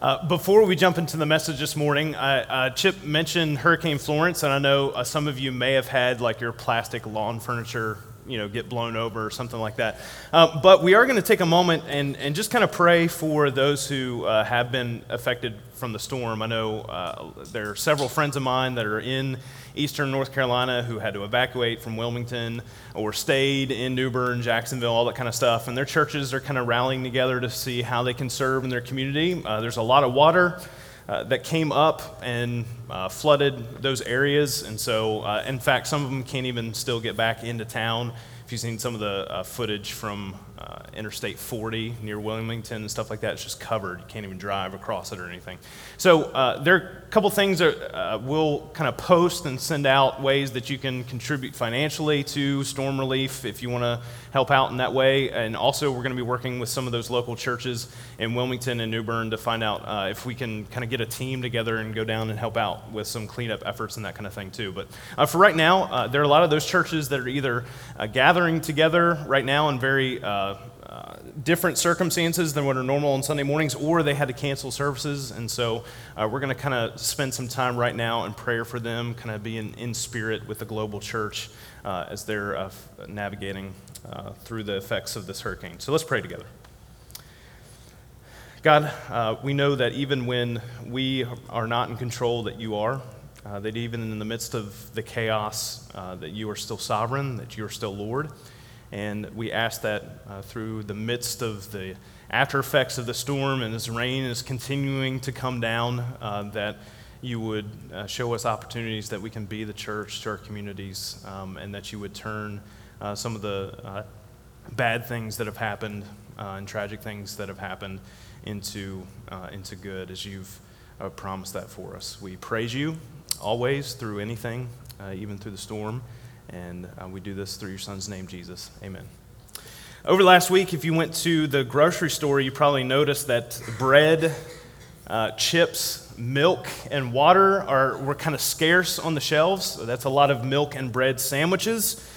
Uh, before we jump into the message this morning, uh, Chip mentioned Hurricane Florence, and I know uh, some of you may have had like your plastic lawn furniture, you know, get blown over or something like that. Uh, but we are going to take a moment and, and just kind of pray for those who uh, have been affected from the storm. I know uh, there are several friends of mine that are in eastern North Carolina who had to evacuate from Wilmington or stayed in New Bern, Jacksonville, all that kind of stuff. And their churches are kind of rallying together to see how they can serve in their community. Uh, there's a lot of water. Uh, that came up and uh, flooded those areas. And so, uh, in fact, some of them can't even still get back into town. If you've seen some of the uh, footage from uh, Interstate 40 near Wilmington and stuff like that. It's just covered. You can't even drive across it or anything. So uh, there are a couple things that uh, we'll kind of post and send out ways that you can contribute financially to storm relief if you want to help out in that way. And also, we're going to be working with some of those local churches in Wilmington and New Bern to find out uh, if we can kind of get a team together and go down and help out with some cleanup efforts and that kind of thing too. But uh, for right now, uh, there are a lot of those churches that are either gathering together right now in very different circumstances than what are normal on Sunday mornings, or they had to cancel services. And so uh, we're going to kind of spend some time right now in prayer for them, kind of being in spirit with the global church uh, as they're uh, navigating uh, through the effects of this hurricane. So let's pray together. God, we know that even when we are not in control, that you are. that even in the midst of the chaos, that you are still sovereign, that you are still Lord. And we ask that uh, through the midst of the after effects of the storm and as rain is continuing to come down, uh, that you would uh, show us opportunities that we can be the church to our communities um, and that you would turn uh, some of the uh, bad things that have happened uh, and tragic things that have happened into, into good as you've promised that for us. We praise you always through anything, even through the storm. And uh, we do this through your son's name, Jesus. Amen. Over last week, if you went to the grocery store, you probably noticed that bread, uh, chips, milk, and water are, were kind of scarce on the shelves. So that's a lot of milk and bread sandwiches.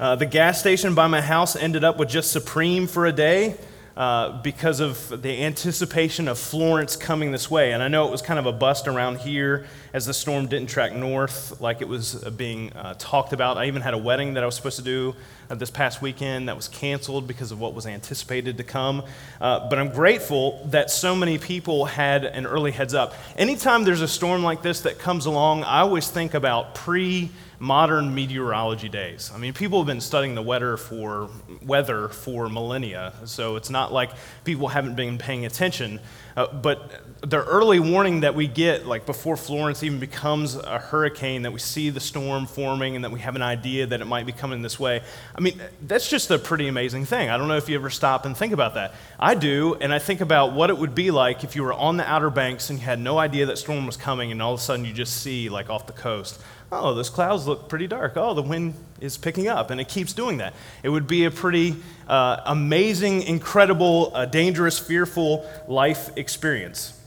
Uh, the gas station by my house ended up with just Supreme for a day. Uh, because of the anticipation of Florence coming this way. And I know it was kind of a bust around here as the storm didn't track north like it was uh, being uh, talked about. I even had a wedding that I was supposed to do uh, this past weekend that was canceled because of what was anticipated to come. Uh, but I'm grateful that so many people had an early heads up. Anytime there's a storm like this that comes along, I always think about pre modern meteorology days. I mean, people have been studying the weather for weather for millennia, so it's not like people haven't been paying attention. Uh, but the early warning that we get, like before Florence even becomes a hurricane, that we see the storm forming and that we have an idea that it might be coming this way, I mean, that's just a pretty amazing thing. I don't know if you ever stop and think about that. I do, and I think about what it would be like if you were on the Outer Banks and you had no idea that storm was coming, and all of a sudden you just see, like off the coast, oh, those clouds look pretty dark. Oh, the wind is picking up, and it keeps doing that. It would be a pretty uh, amazing, incredible, uh, dangerous, fearful life experience.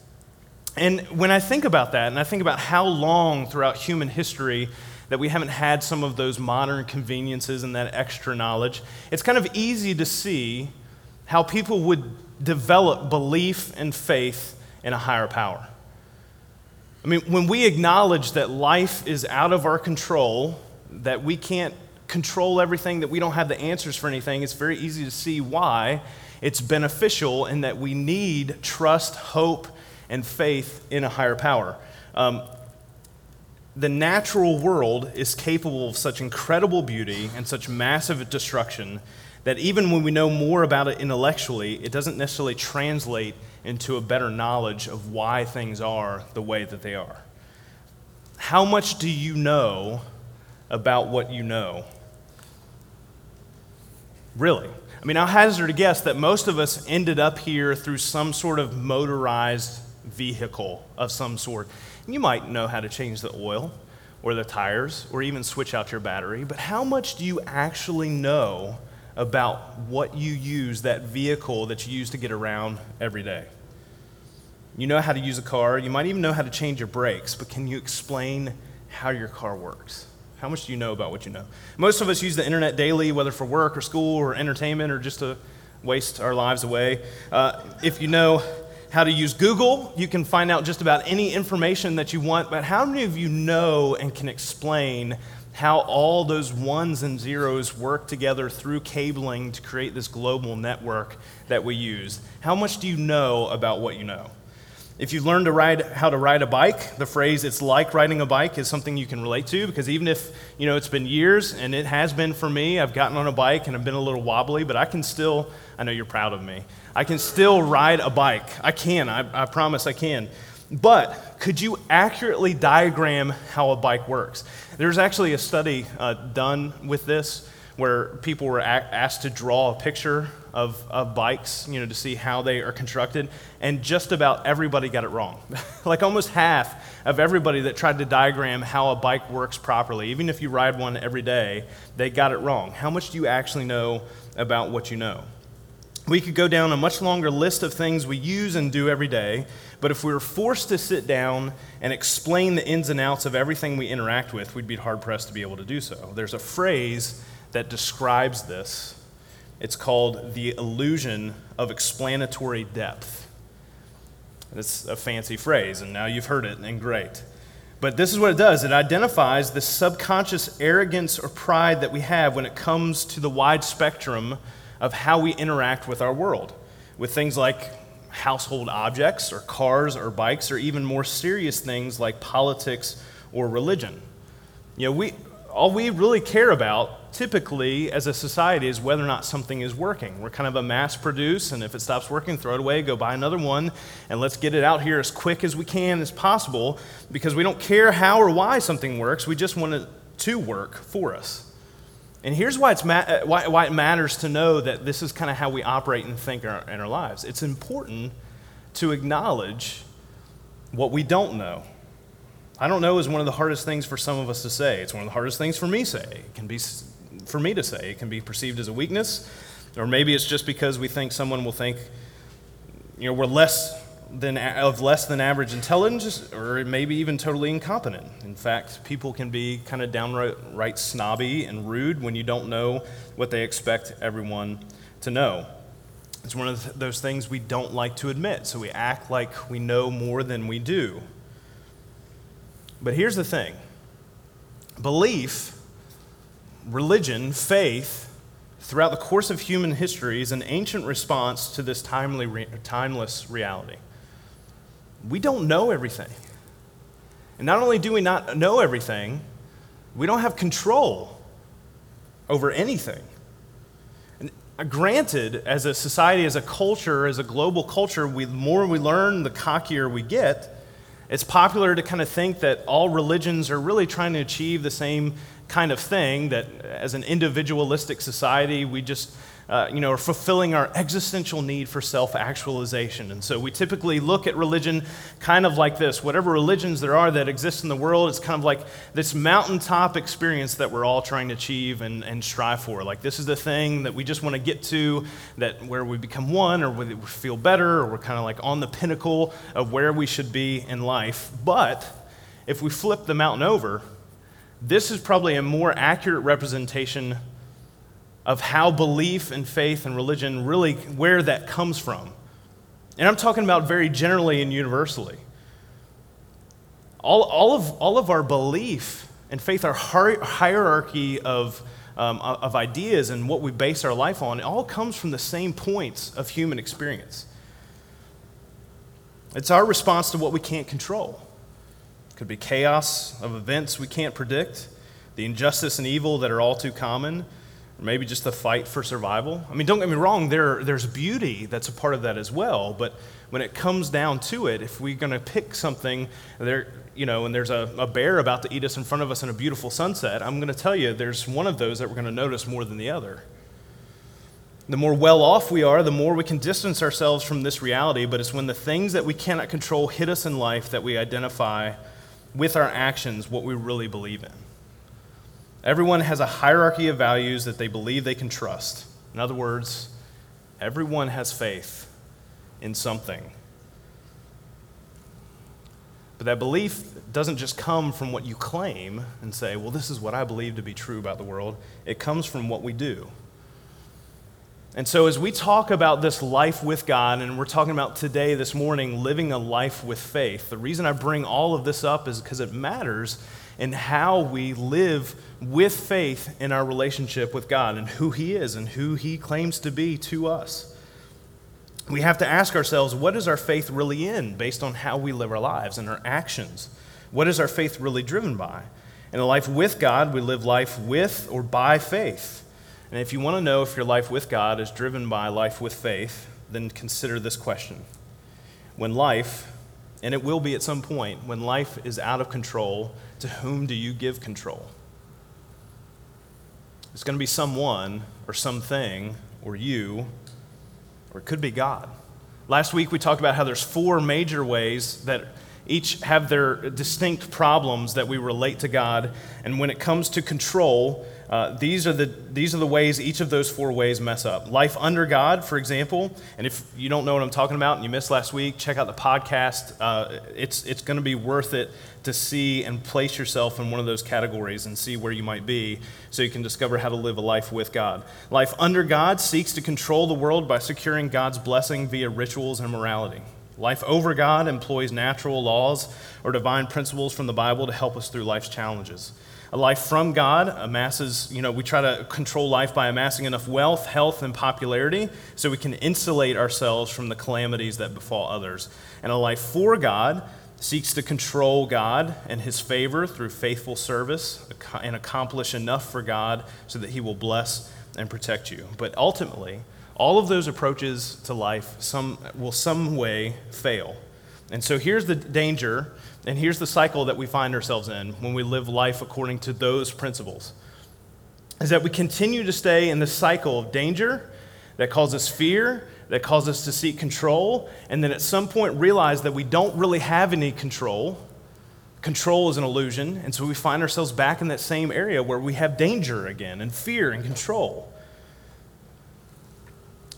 And when I think about that, and I think about how long throughout human history that we haven't had some of those modern conveniences and that extra knowledge, it's kind of easy to see how people would develop belief and faith in a higher power. I mean, when we acknowledge that life is out of our control, that we can't control everything, that we don't have the answers for anything, it's very easy to see why it's beneficial and that we need trust, hope, and faith in a higher power. Um, the natural world is capable of such incredible beauty and such massive destruction that even when we know more about it intellectually, it doesn't necessarily translate into a better knowledge of why things are the way that they are. How much do you know about what you know? Really? I mean, I'll hazard a guess that most of us ended up here through some sort of motorized vehicle of some sort. You might know how to change the oil or the tires or even switch out your battery, but how much do you actually know about what you use, that vehicle that you use to get around every day? You know how to use a car. You might even know how to change your brakes, but can you explain how your car works? How much do you know about what you know? Most of us use the internet daily, whether for work or school or entertainment or just to waste our lives away. Uh, if you know how to use Google. You can find out just about any information that you want. But how many of you know and can explain how all those ones and zeros work together through cabling to create this global network that we use? How much do you know about what you know? If you learn to ride how to ride a bike, the phrase "it's like riding a bike" is something you can relate to because even if you know it's been years and it has been for me, I've gotten on a bike and I've been a little wobbly, but I can still. I know you're proud of me. I can still ride a bike. I can. I, I promise I can. But could you accurately diagram how a bike works? There's actually a study uh, done with this where people were a- asked to draw a picture of, of bikes, you know, to see how they are constructed, and just about everybody got it wrong. like almost half of everybody that tried to diagram how a bike works properly, even if you ride one every day, they got it wrong. How much do you actually know about what you know? We could go down a much longer list of things we use and do every day, but if we were forced to sit down and explain the ins and outs of everything we interact with, we'd be hard pressed to be able to do so. There's a phrase that describes this. It's called the illusion of explanatory depth. It's a fancy phrase, and now you've heard it, and great. But this is what it does it identifies the subconscious arrogance or pride that we have when it comes to the wide spectrum of how we interact with our world, with things like household objects, or cars, or bikes, or even more serious things like politics or religion. You know, we, all we really care about typically as a society is whether or not something is working. We're kind of a mass produce, and if it stops working, throw it away, go buy another one, and let's get it out here as quick as we can as possible because we don't care how or why something works. We just want it to work for us. And here's why, it's ma- uh, why, why it matters to know that this is kind of how we operate and think in our, in our lives. It's important to acknowledge what we don't know. I don't know is one of the hardest things for some of us to say. It's one of the hardest things for me to say. It can be for me to say. It can be perceived as a weakness, or maybe it's just because we think someone will think, you know, we're less than of less than average intelligence, or maybe even totally incompetent. In fact, people can be kind of downright snobby and rude when you don't know what they expect everyone to know. It's one of those things we don't like to admit, so we act like we know more than we do. But here's the thing belief, religion, faith, throughout the course of human history is an ancient response to this timely, timeless reality. We don't know everything. And not only do we not know everything, we don't have control over anything. And uh, granted, as a society, as a culture, as a global culture, we, the more we learn, the cockier we get. It's popular to kind of think that all religions are really trying to achieve the same kind of thing, that as an individualistic society, we just uh, you know, are fulfilling our existential need for self actualization. And so we typically look at religion kind of like this whatever religions there are that exist in the world, it's kind of like this mountaintop experience that we're all trying to achieve and, and strive for. Like, this is the thing that we just want to get to, that where we become one or we feel better, or we're kind of like on the pinnacle of where we should be in life. But if we flip the mountain over, this is probably a more accurate representation of how belief and faith and religion really, where that comes from. And I'm talking about very generally and universally. All, all, of, all of our belief and faith, our hierarchy of, um, of ideas and what we base our life on, it all comes from the same points of human experience. It's our response to what we can't control. It could be chaos of events we can't predict, the injustice and evil that are all too common, or maybe just the fight for survival. I mean, don't get me wrong, there, there's beauty that's a part of that as well, but when it comes down to it, if we're going to pick something there, you know, and there's a, a bear about to eat us in front of us in a beautiful sunset, I'm going to tell you there's one of those that we're going to notice more than the other. The more well off we are, the more we can distance ourselves from this reality, but it's when the things that we cannot control hit us in life that we identify with our actions what we really believe in. Everyone has a hierarchy of values that they believe they can trust. In other words, everyone has faith in something. But that belief doesn't just come from what you claim and say, well, this is what I believe to be true about the world. It comes from what we do. And so, as we talk about this life with God, and we're talking about today, this morning, living a life with faith, the reason I bring all of this up is because it matters in how we live with faith in our relationship with God and who He is and who He claims to be to us. We have to ask ourselves what is our faith really in based on how we live our lives and our actions? What is our faith really driven by? In a life with God, we live life with or by faith. And if you want to know if your life with God is driven by life with faith, then consider this question. When life, and it will be at some point, when life is out of control, to whom do you give control? It's going to be someone or something or you, or it could be God. Last week we talked about how there's four major ways that each have their distinct problems that we relate to God. And when it comes to control, uh, these, are the, these are the ways each of those four ways mess up. Life under God, for example, and if you don't know what I'm talking about and you missed last week, check out the podcast. Uh, it's it's going to be worth it to see and place yourself in one of those categories and see where you might be so you can discover how to live a life with God. Life under God seeks to control the world by securing God's blessing via rituals and morality. Life over God employs natural laws or divine principles from the Bible to help us through life's challenges. A life from God amasses, you know, we try to control life by amassing enough wealth, health, and popularity so we can insulate ourselves from the calamities that befall others. And a life for God seeks to control God and his favor through faithful service and accomplish enough for God so that he will bless and protect you. But ultimately, all of those approaches to life some, will some way fail. And so here's the danger and here's the cycle that we find ourselves in when we live life according to those principles is that we continue to stay in the cycle of danger that causes fear, that causes us to seek control, and then at some point realize that we don't really have any control. Control is an illusion, and so we find ourselves back in that same area where we have danger again and fear and control.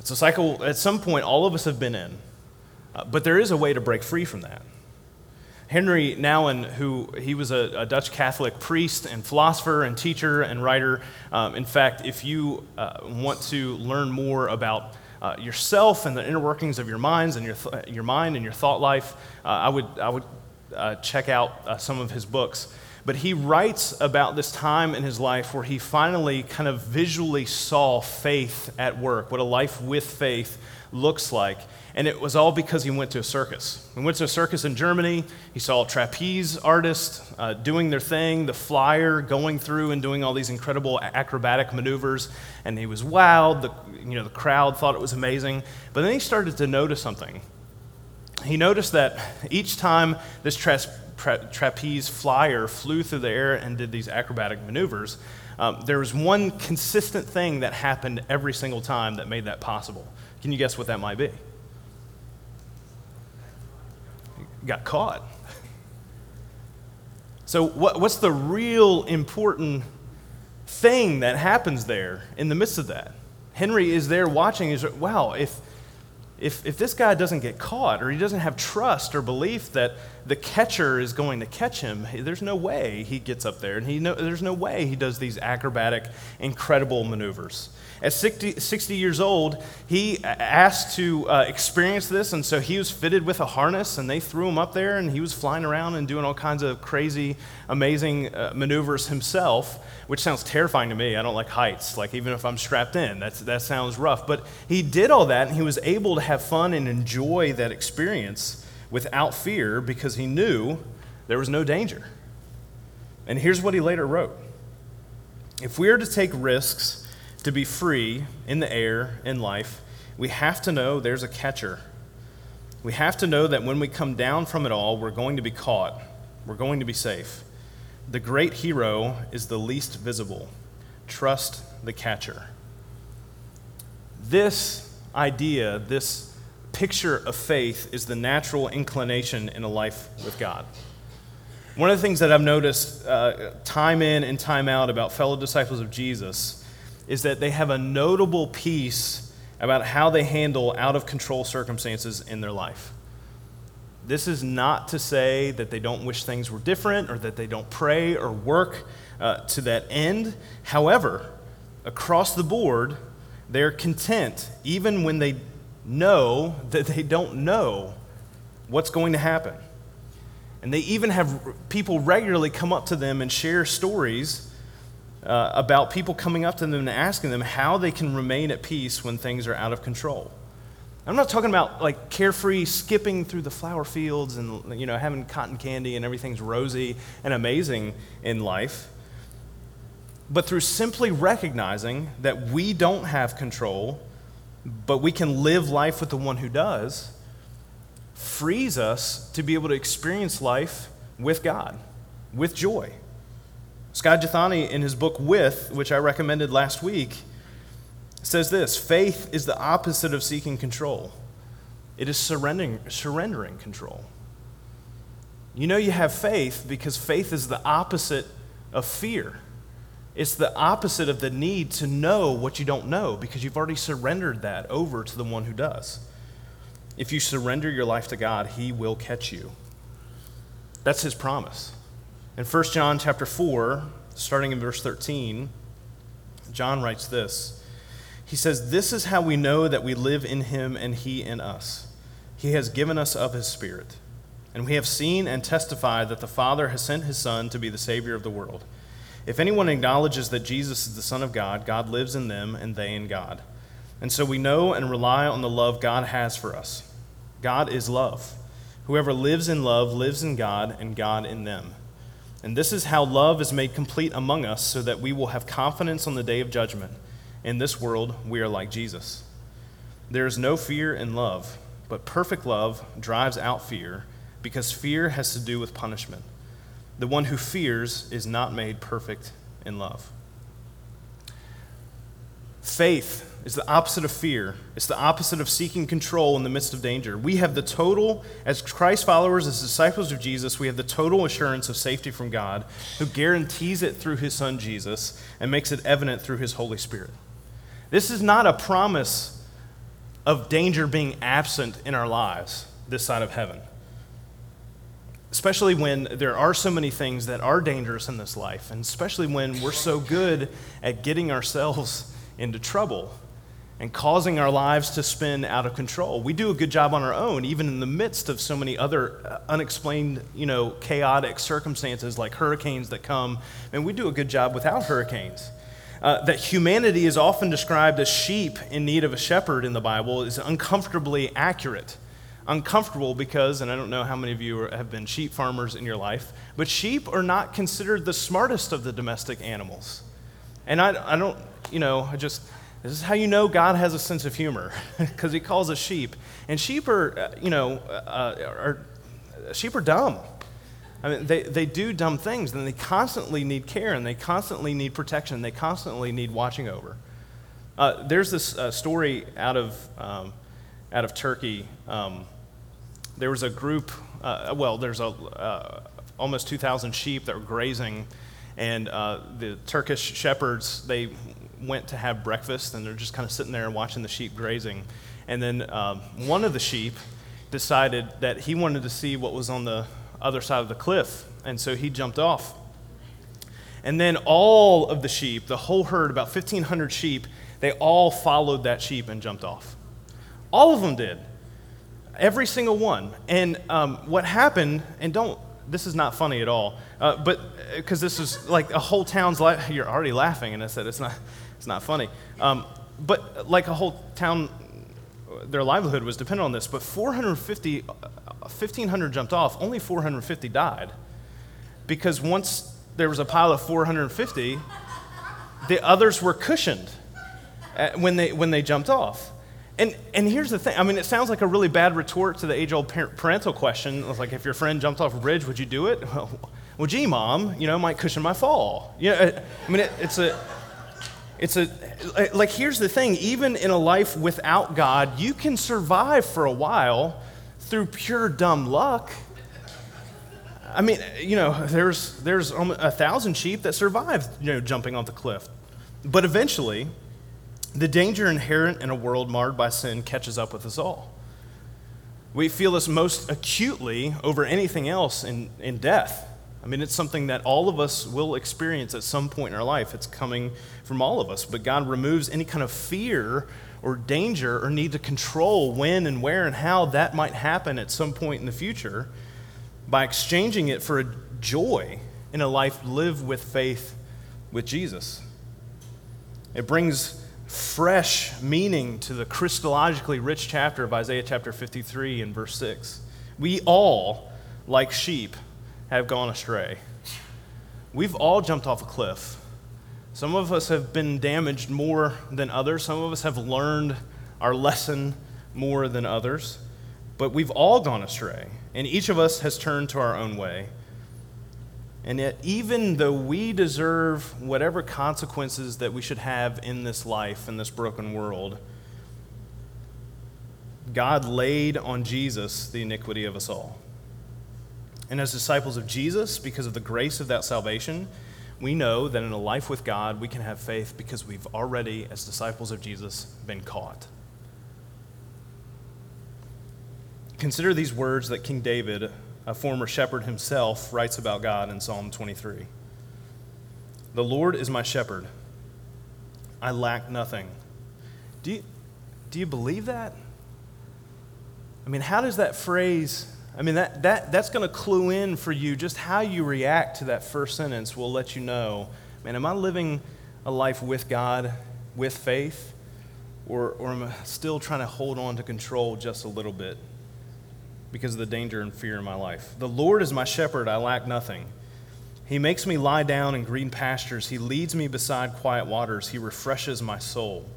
It's a cycle at some point all of us have been in, uh, but there is a way to break free from that. Henri Nouwen, who he was a, a, Dutch Catholic priest and philosopher and teacher and writer. Um, in fact, if you uh, want to learn more about uh, yourself and the inner workings of your minds and your, th- your mind and your thought life, uh, I would, I would uh, check out uh, some of his books. But he writes about this time in his life where he finally kind of visually saw faith at work, what a life with faith looks like. And it was all because he went to a circus. He went to a circus in Germany. He saw trapeze artists uh, doing their thing, the flyer going through and doing all these incredible acrobatic maneuvers. And he was wowed. The, you know, the crowd thought it was amazing. But then he started to notice something. He noticed that each time this tra- tra- trapeze flyer flew through the air and did these acrobatic maneuvers, um, there was one consistent thing that happened every single time that made that possible. Can you guess what that might be? got caught. So, what, what's the real important thing that happens there in the midst of that? Henri is there watching. He's wow, if, if, if this guy doesn't get caught or he doesn't have trust or belief that the catcher is going to catch him, there's no way he gets up there. And he know, there's no way he does these acrobatic, incredible maneuvers. At 60, 60 years old, he asked to uh, experience this, and so he was fitted with a harness, and they threw him up there, and he was flying around and doing all kinds of crazy, amazing uh, maneuvers himself, which sounds terrifying to me. I don't like heights, like even if I'm strapped in, that's, that sounds rough. But he did all that, and he was able to have fun and enjoy that experience without fear because he knew there was no danger. And here's what he later wrote If we are to take risks, to be free in the air, in life, we have to know there's a catcher. We have to know that when we come down from it all, we're going to be caught, we're going to be safe. The great hero is the least visible. Trust the catcher. This idea, this picture of faith, is the natural inclination in a life with God. One of the things that I've noticed uh, time in and time out about fellow disciples of Jesus is that they have a notable piece about how they handle out of control circumstances in their life. This is not to say that they don't wish things were different or that they don't pray or work uh, to that end. However, across the board, They're content even when they know that they don't know what's going to happen. And they even have people regularly come up to them and share stories uh, about people coming up to them and asking them how they can remain at peace when things are out of control. I'm not talking about like carefree skipping through the flower fields and you know having cotton candy and everything's rosy and amazing in life. But through simply recognizing that we don't have control, but we can live life with the one who does, frees us to be able to experience life with God, with joy. Skye Jethani, in his book With, which I recommended last week, says this faith is the opposite of seeking control, it is surrendering, surrendering control. You know you have faith because faith is the opposite of fear. It's the opposite of the need to know what you don't know because you've already surrendered that over to the one who does. If you surrender your life to God, he will catch you. That's his promise. In 1 John chapter 4, starting in verse 13, John writes this. He says, This is how we know that we live in him and he in us. He has given us of his Spirit. And we have seen and testified that the Father has sent his Son to be the Savior of the world. If anyone acknowledges that Jesus is the Son of God, God lives in them and they in God. And so we know and rely on the love God has for us. God is love. Whoever lives in love lives in God and God in them. And this is how love is made complete among us so that we will have confidence on the day of judgment. In this world, we are like Jesus. There is no fear in love, but perfect love drives out fear because fear has to do with punishment. The one who fears is not made perfect in love. Faith is the opposite of fear. It's the opposite of seeking control in the midst of danger. We have the total, as Christ followers, as disciples of Jesus, we have the total assurance of safety from God, who guarantees it through his Son Jesus and makes it evident through his Holy Spirit. This is not a promise of danger being absent in our lives this side of heaven. Especially when there are so many things that are dangerous in this life, and especially when we're so good at getting ourselves into trouble and causing our lives to spin out of control. We do a good job on our own, even in the midst of so many other uh, unexplained, you know, chaotic circumstances like hurricanes that come, and we do a good job without hurricanes. Uh, that humanity is often described as sheep in need of a shepherd in the Bible is uncomfortably accurate. Uncomfortable because, and I don't know how many of you have been sheep farmers in your life, but sheep are not considered the smartest of the domestic animals. And I, I don't, you know, I just, this is how you know God has a sense of humor, because He calls us sheep. And sheep are, uh, you know, uh, are, sheep are dumb. I mean, they, they do dumb things, and they constantly need care, and they constantly need protection, and they constantly need watching over. Uh, there's this uh, story out of, um, out of Turkey. Um, there was a group, uh, well, there's a, uh, almost 2,000 sheep that were grazing, and the Turkish shepherds, they went to have breakfast, and they're just kind of sitting there watching the sheep grazing. And then um, one of the sheep decided that he wanted to see what was on the other side of the cliff, and so he jumped off. And then all of the sheep, the whole herd, about 1,500 sheep, they all followed that sheep and jumped off. All of them did. Every single one. And um, what happened, and don't, this is not funny at all, uh, but because uh, this is like a whole town's life, you're already laughing, and I said it's not, it's not funny. Um, but like a whole town, their livelihood was dependent on this. But 450, 1,500 uh, jumped off, only 450 died. Because once there was a pile of 450, the others were cushioned uh, when they, when they jumped off. And, and here's the thing I mean, it sounds like a really bad retort to the age old parental question. It's like, if your friend jumped off a bridge, would you do it? Well, well gee, mom, you know, might cushion my fall. You know, I mean, it, it's a it's a, like, here's the thing even in a life without God, you can survive for a while through pure dumb luck. I mean, you know, there's, there's a thousand sheep that survived, you know, jumping off the cliff. But eventually, the danger inherent in a world marred by sin catches up with us all. We feel this most acutely over anything else in, in death. I mean, it's something that all of us will experience at some point in our life. It's coming from all of us. But God removes any kind of fear or danger or need to control when and where and how that might happen at some point in the future by exchanging it for a joy in a life lived with faith with Jesus. It brings fresh meaning to the Christologically rich chapter of Isaiah chapter 53 and verse 6. We all, like sheep, have gone astray. We've all jumped off a cliff. Some of us have been damaged more than others. Some of us have learned our lesson more than others. But we've all gone astray, and each of us has turned to our own way. And yet, even though we deserve whatever consequences that we should have in this life, in this broken world, God laid on Jesus the iniquity of us all. And as disciples of Jesus, because of the grace of that salvation, we know that in a life with God, we can have faith because we've already, as disciples of Jesus, been caught. Consider these words that King David, a former shepherd himself, writes about God in Psalm 23 The Lord is my shepherd, I lack nothing. Do you, do you believe that? I mean, how does that phrase I mean, that, that, that's going to clue in for you just how you react to that first sentence will let you know, man, am I living a life with God, with faith, or, or am I still trying to hold on to control just a little bit because of the danger and fear in my life? The Lord is my shepherd, I lack nothing. He makes me lie down in green pastures. He leads me beside quiet waters. He refreshes my soul.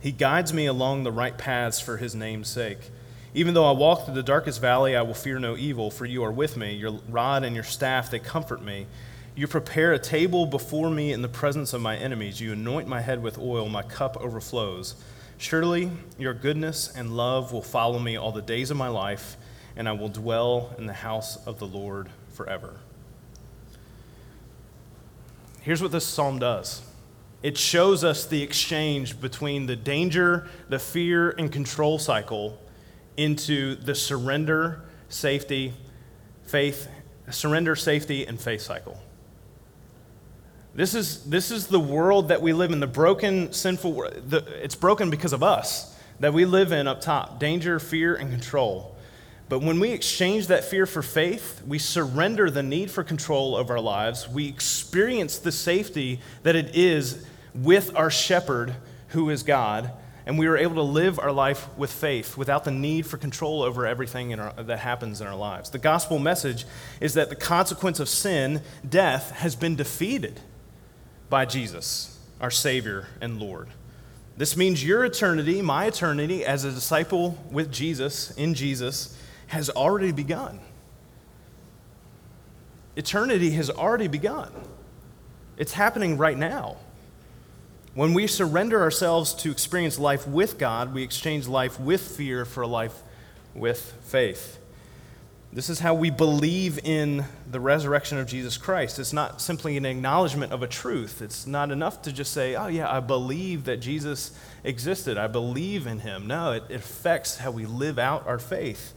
He guides me along the right paths for his name's sake. Even though I walk through the darkest valley, I will fear no evil, for you are with me. Your rod and your staff, they comfort me. You prepare a table before me in the presence of my enemies. You anoint my head with oil, my cup overflows. Surely your goodness and love will follow me all the days of my life, and I will dwell in the house of the Lord forever. Here's what this psalm does it shows us the exchange between the danger, the fear, and control cycle into the surrender, safety, faith, surrender, safety, and faith cycle. This is, this is the world that we live in, the broken, sinful world. It's broken because of us that we live in up top danger, fear, and control. But when we exchange that fear for faith, we surrender the need for control of our lives. We experience the safety that it is with our shepherd, who is God, and we are able to live our life with faith without the need for control over everything our, that happens in our lives. The gospel message is that the consequence of sin, death, has been defeated by Jesus, our Savior and Lord. This means your eternity, my eternity, as a disciple with Jesus, in Jesus, has already begun. Eternity has already begun. It's happening right now. When we surrender ourselves to experience life with God, we exchange life with fear for life with faith. This is how we believe in the resurrection of Jesus Christ. It's not simply an acknowledgement of a truth. It's not enough to just say, oh, yeah, I believe that Jesus existed. I believe in him. No, it affects how we live out our faith.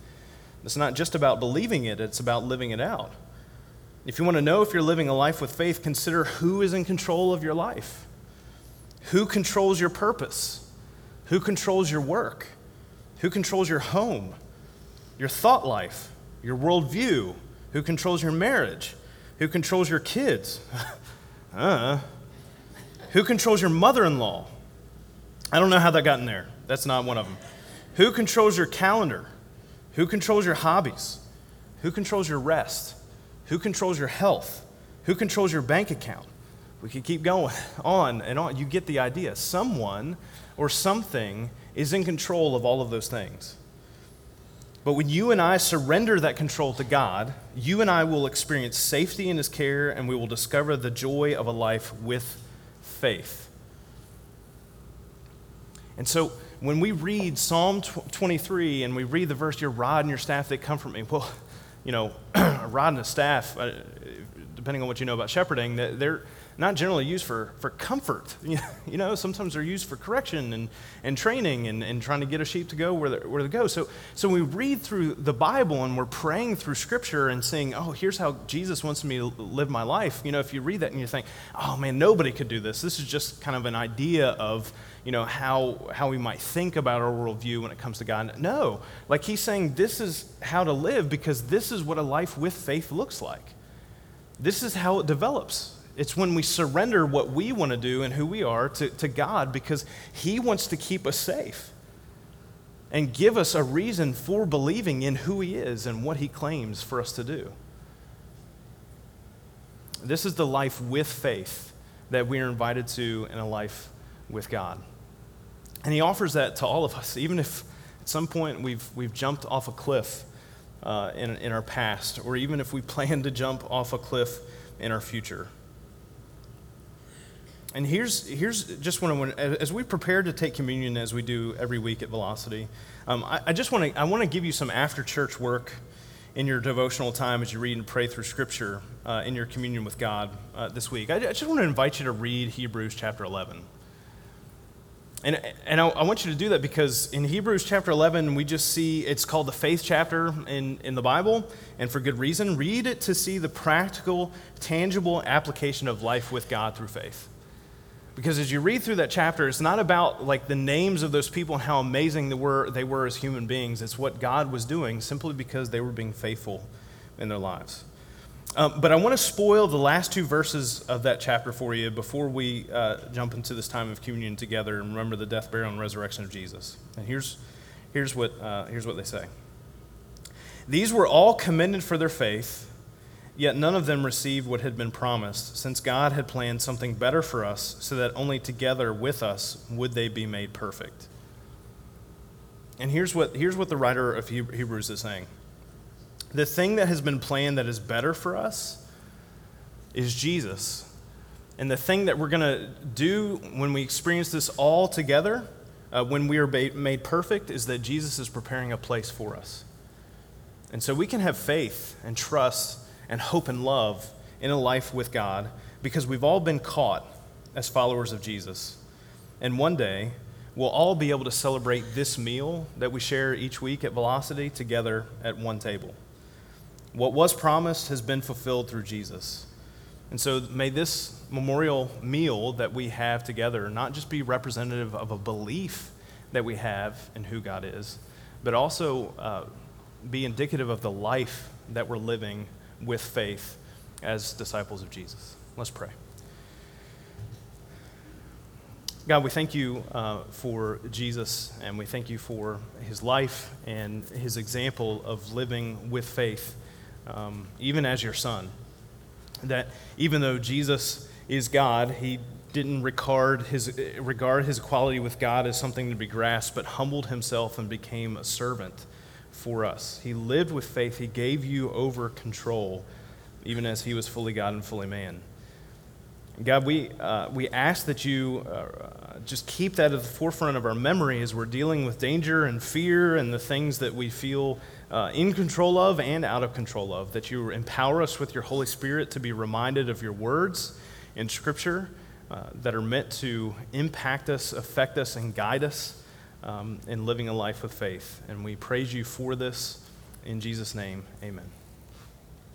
It's not just about believing it, it's about living it out. If you want to know if you're living a life with faith, consider who is in control of your life. Who controls your purpose? Who controls your work? Who controls your home, your thought life, your worldview? Who controls your marriage? Who controls your kids? uh, who controls your mother in law? I don't know how that got in there. That's not one of them. Who controls your calendar? Who controls your hobbies? Who controls your rest? Who controls your health? Who controls your bank account? We could keep going on and on. You get the idea. Someone or something is in control of all of those things. But when you and I surrender that control to God, you and I will experience safety in His care and we will discover the joy of a life with faith. And so when we read Psalm 23 and we read the verse, Your rod and your staff, they comfort me, well, you know, a rod and a staff, uh, depending on what you know about shepherding, they're not generally used for, for comfort. You know, sometimes they're used for correction and, and training and, and trying to get a sheep to go where they, where they go. So, so we read through the Bible and we're praying through Scripture and saying, oh, here's how Jesus wants me to live my life, you know, if you read that and you think, oh man, nobody could do this. This is just kind of an idea of, you know, how, how we might think about our worldview when it comes to God. No, like he's saying, this is how to live because this is what a life with faith looks like. This is how it develops. It's when we surrender what we want to do and who we are to, to God because He wants to keep us safe and give us a reason for believing in who He is and what He claims for us to do. This is the life with faith that we are invited to in a life with God. And He offers that to all of us, even if at some point we've, we've jumped off a cliff uh, in, in our past, or even if we plan to jump off a cliff in our future. And here's, here's just want as we prepare to take communion as we do every week at Velocity, um, I, I, just want to I want to give you some after church work in your devotional time as you read and pray through Scripture uh, in your communion with God uh, this week. I, I, just want to invite you to read Hebrews chapter 11. And, and I, I, want you to do that because in Hebrews chapter 11, we just see it's called the faith chapter in, in the Bible, and for good reason. Read it to see the practical, tangible application of life with God through faith. Because as you read through that chapter, it's not about like the names of those people and how amazing they were, they were as human beings. It's what God was doing simply because they were being faithful in their lives. Um, but I want to spoil the last two verses of that chapter for you before we uh, jump into this time of communion together and remember the death, burial, and resurrection of Jesus. And here's, here's, what, uh, here's what they say These were all commended for their faith Yet none of them received what had been promised, since God had planned something better for us, so that only together with us would they be made perfect. And here's what, here's what the writer of Hebrews is saying The thing that has been planned that is better for us is Jesus. And the thing that we're going to do when we experience this all together, uh, when we are made perfect, is that Jesus is preparing a place for us. And so we can have faith and trust and hope and love in a life with God because we've all been caught as followers of Jesus. And one day, we'll all be able to celebrate this meal that we share each week at Velocity together at one table. What was promised has been fulfilled through Jesus. And so may this memorial meal that we have together not just be representative of a belief that we have in who God is, but also uh, be indicative of the life that we're living with faith as disciples of Jesus. Let's pray. God, we thank you uh, for Jesus, and we thank you for his life and his example of living with faith, um, even as your son. That even though Jesus is God, he didn't regard his, regard his equality with God as something to be grasped, but humbled himself and became a servant for us. He lived with faith, He gave you over control, even as He was fully God and fully man. God, we, uh, we ask that you uh, just keep that at the forefront of our memory as we're dealing with danger and fear and the things that we feel uh, in control of and out of control of. That you empower us with your Holy Spirit to be reminded of your words in Scripture uh, that are meant to impact us, affect us, and guide us um, in living a life of faith. And we praise you for this. In Jesus' name, amen.